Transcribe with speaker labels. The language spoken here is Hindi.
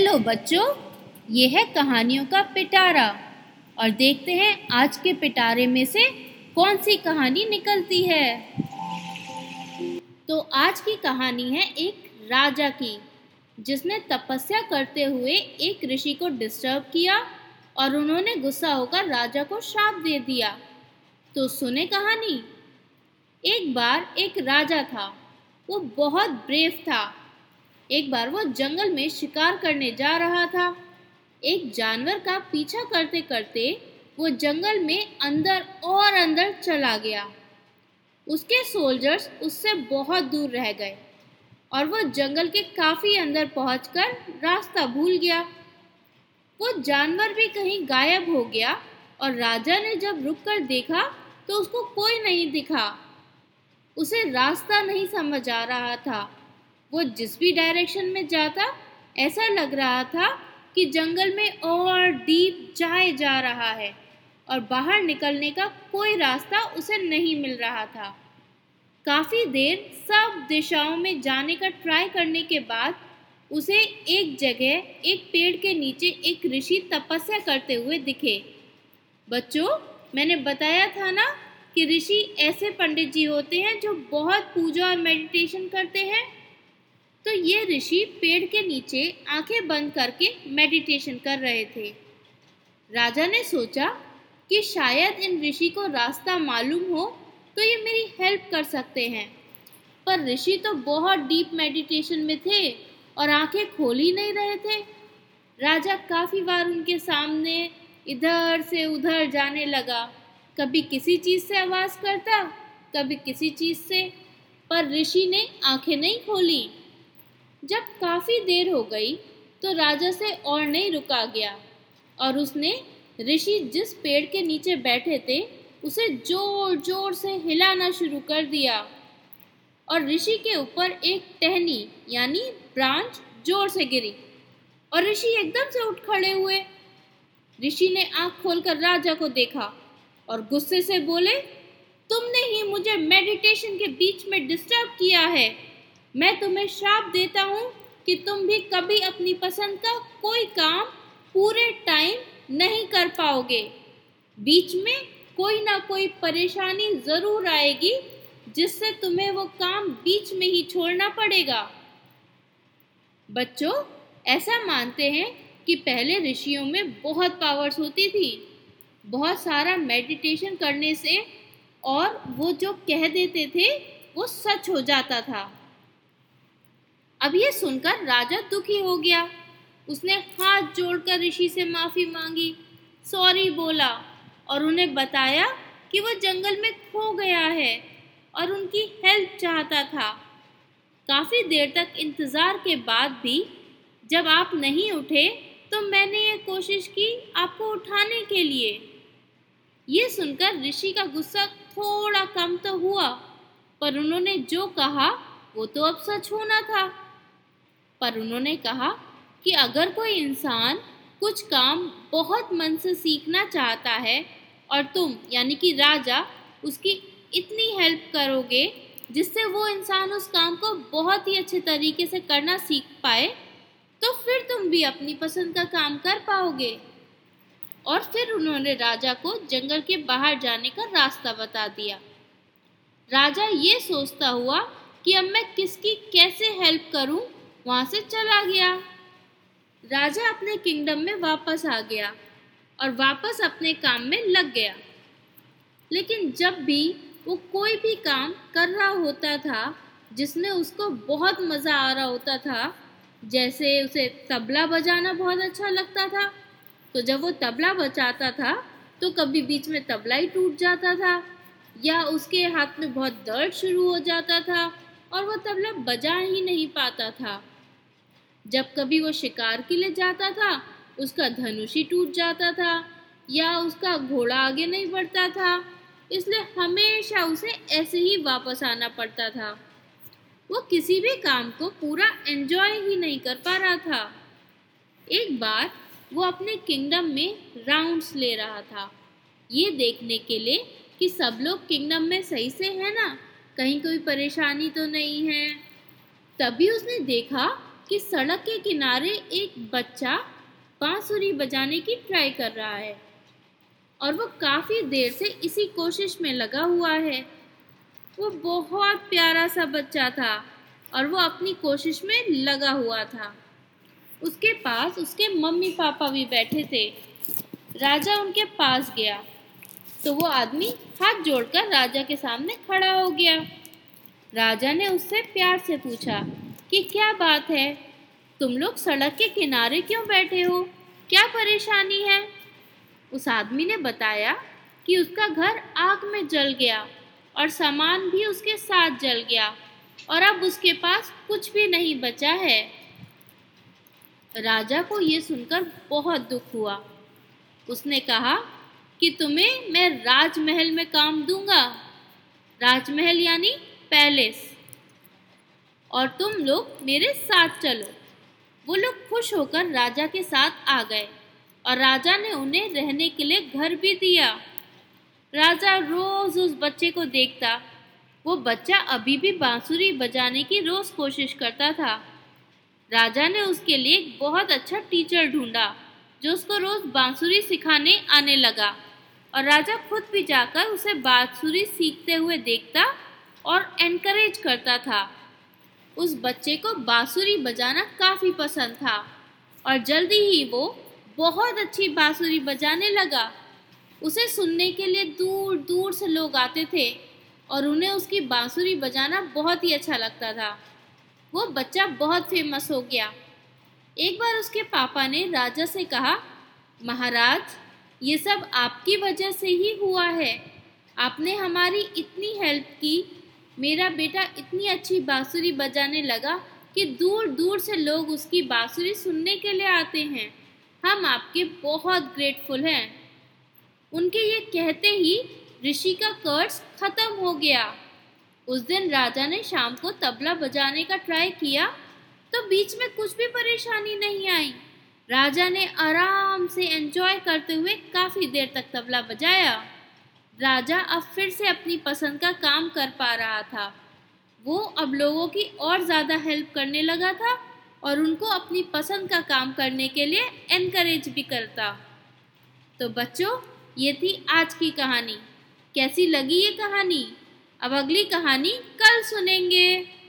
Speaker 1: हेलो बच्चों, ये है कहानियों का पिटारा। और देखते हैं आज के पिटारे में से कौन सी कहानी निकलती है। तो आज की कहानी है एक राजा की, जिसने तपस्या करते हुए एक ऋषि को डिस्टर्ब किया और उन्होंने गुस्सा होकर राजा को श्राप दे दिया। तो सुने कहानी? एक बार एक राजा था, वो बहुत ब्रेव था। एक बार वो जंगल में शिकार करने जा रहा था। एक जानवर का पीछा करते करते वो जंगल में अंदर और अंदर चला गया। उसके सोल्जर्स उससे बहुत दूर रह गए और वह जंगल के काफ़ी अंदर पहुंचकर रास्ता भूल गया। वो जानवर भी कहीं गायब हो गया और राजा ने जब रुककर देखा तो उसको कोई नहीं दिखा। उसे रास्ता नहीं समझ आ रहा था। वो जिस भी डायरेक्शन में जाता, ऐसा लग रहा था कि जंगल में और डीप जाए जा रहा है और बाहर निकलने का कोई रास्ता उसे नहीं मिल रहा था। काफ़ी देर सब दिशाओं में जाने का ट्राई करने के बाद उसे एक जगह, एक पेड़ के नीचे एक ऋषि तपस्या करते हुए दिखे। बच्चों, मैंने बताया था ना कि ऋषि ऐसे पंडित जी होते हैं जो बहुत पूजा और मेडिटेशन करते हैं? तो ये ऋषि पेड़ के नीचे आँखें बंद करके मेडिटेशन कर रहे थे। राजा ने सोचा कि शायद इन ऋषि को रास्ता मालूम हो तो ये मेरी हेल्प कर सकते हैं। पर ऋषि तो बहुत डीप मेडिटेशन में थे और आँखें खोल ही नहीं रहे थे। राजा काफ़ी बार उनके सामने इधर से उधर जाने लगा। कभी किसी चीज़ से आवाज़ करता, कभी किसी चीज़ से, पर ऋषि ने आँखें नहीं खोली। जब काफ़ी देर हो गई तो राजा से और नहीं रुका गया। और उसने ऋषि जिस पेड़ के नीचे बैठे थे, उसे ज़ोर ज़ोर से हिलाना शुरू कर दिया। और ऋषि के ऊपर एक टहनी, यानी ब्रांच, ज़ोर से गिरी। और ऋषि एकदम से उठ खड़े हुए। ऋषि ने आँख खोलकर राजा को देखा और गुस्से से बोले, तुमने ही मुझे मेडिटेशन के बीच में डिस्टर्ब किया है। मैं तुम्हें श्राप देता हूँ कि तुम भी कभी अपनी पसंद का कोई काम पूरे टाइम नहीं कर पाओगे। बीच में कोई ना कोई परेशानी ज़रूर आएगी, जिससे तुम्हें वो काम बीच में ही छोड़ना पड़ेगा। बच्चों, ऐसा मानते हैं कि पहले ऋषियों में बहुत पावर्स होती थी। बहुत सारा मेडिटेशन करने से और वो जो कह देते थे, वो सच हो जाता था। अब ये सुनकर राजा दुखी हो गया। उसने हाथ जोड़कर ऋषि से माफ़ी मांगी, सॉरी बोला और उन्हें बताया कि वह जंगल में खो गया है और उनकी हेल्प चाहता था। काफ़ी देर तक इंतज़ार के बाद भी जब आप नहीं उठे तो मैंने ये कोशिश की आपको उठाने के लिए। ये सुनकर ऋषि का गुस्सा थोड़ा कम तो हुआ, पर उन्होंने जो कहा वो तो अब सच होना था। पर उन्होंने कहा कि अगर कोई इंसान कुछ काम बहुत मन से सीखना चाहता है और तुम, यानी कि राजा, उसकी इतनी हेल्प करोगे जिससे वो इंसान उस काम को बहुत ही अच्छे तरीके से करना सीख पाए तो फिर तुम भी अपनी पसंद का काम कर पाओगे। और फिर उन्होंने राजा को जंगल के बाहर जाने का रास्ता बता दिया। राजा ये सोचता हुआ कि अब मैं किसकी कैसे हेल्प करूँ वहाँ से चला गया। राजा अपने किंगडम में वापस आ गया और वापस अपने काम में लग गया। लेकिन जब भी वो कोई भी काम कर रहा होता था, जिसमें उसको बहुत मज़ा आ रहा होता था, जैसे उसे तबला बजाना बहुत अच्छा लगता था तो जब वो तबला बजाता था तो कभी बीच में तबला ही टूट जाता था, या उसके हाथ में बहुत दर्द शुरू हो जाता था और वो तबला बजा ही नहीं पाता था। जब कभी वो शिकार के लिए जाता था, उसका धनुष ही टूट जाता था, या उसका घोड़ा आगे नहीं बढ़ता था, इसलिए हमेशा उसे ऐसे ही वापस आना पड़ता था। वो किसी भी काम को पूरा एंजॉय ही नहीं कर पा रहा था। एक बार वो अपने किंगडम में राउंड्स ले रहा था। ये देखने के लिए कि सब लोग किंगडम में सही से है ना, कहीं कोई परेशानी तो नहीं है। तभी उसने देखा कि सड़क के किनारे एक बच्चा बांसुरी बजाने की ट्राई कर रहा है और वो काफ़ी देर से इसी कोशिश में लगा हुआ है। वो बहुत प्यारा सा बच्चा था और वो अपनी कोशिश में लगा हुआ था। उसके पास उसके मम्मी पापा भी बैठे थे। राजा उनके पास गया। तो वो आदमी हाथ जोड़कर राजा के सामने खड़ा हो गया। राजा ने उससे प्यार से पूछा कि क्या बात है? तुम लोग सड़क के किनारे क्यों बैठे हो? क्या परेशानी है? उस आदमी ने बताया कि उसका घर आग में जल गया और सामान भी उसके साथ जल गया और अब उसके पास कुछ भी नहीं बचा है। राजा को ये सुनकर बहुत दुख हुआ। उसने कहा कि तुम्हें मैं राजमहल में काम दूँगा। राजमहल यानी पैलेस। और तुम लोग मेरे साथ चलो। वो लोग खुश होकर राजा के साथ आ गए और राजा ने उन्हें रहने के लिए घर भी दिया। राजा रोज उस बच्चे को देखता। वो बच्चा अभी भी बांसुरी बजाने की रोज कोशिश करता था। राजा ने उसके लिए एक बहुत अच्छा टीचर ढूंढा, जो उसको रोज बांसुरी सिखाने आने लगा। और राजा खुद भी जाकर उसे बांसुरी सीखते हुए देखता और एनकरेज करता था। उस बच्चे को बांसुरी बजाना काफ़ी पसंद था। और जल्दी ही वो बहुत अच्छी बांसुरी बजाने लगा। उसे सुनने के लिए दूर दूर से लोग आते थे और उन्हें उसकी बांसुरी बजाना बहुत ही अच्छा लगता था। वो बच्चा बहुत फ़ेमस हो गया। एक बार उसके पापा ने राजा से कहा, महाराज, ये सब आपकी वजह से ही हुआ है। आपने हमारी इतनी हेल्प की मेरा बेटा इतनी अच्छी बांसुरी बजाने लगा कि दूर दूर से लोग उसकी बांसुरी सुनने के लिए आते हैं। हम आपके बहुत ग्रेटफुल हैं। उनके ये कहते ही ऋषि का कर्ज खत्म हो गया। उस दिन राजा ने शाम को तबला बजाने का ट्राई किया तो बीच में कुछ भी परेशानी नहीं आई। राजा ने आराम से एंजॉय करते हुए काफ़ी देर तक तबला बजाया। राजा अब फिर से अपनी पसंद का काम कर पा रहा था। वो अब लोगों की और ज़्यादा हेल्प करने लगा था और उनको अपनी पसंद का काम करने के लिए इनक्रेज भी करता। तो बच्चों, ये थी आज की कहानी। कैसी लगी ये कहानी? अब अगली कहानी कल सुनेंगे।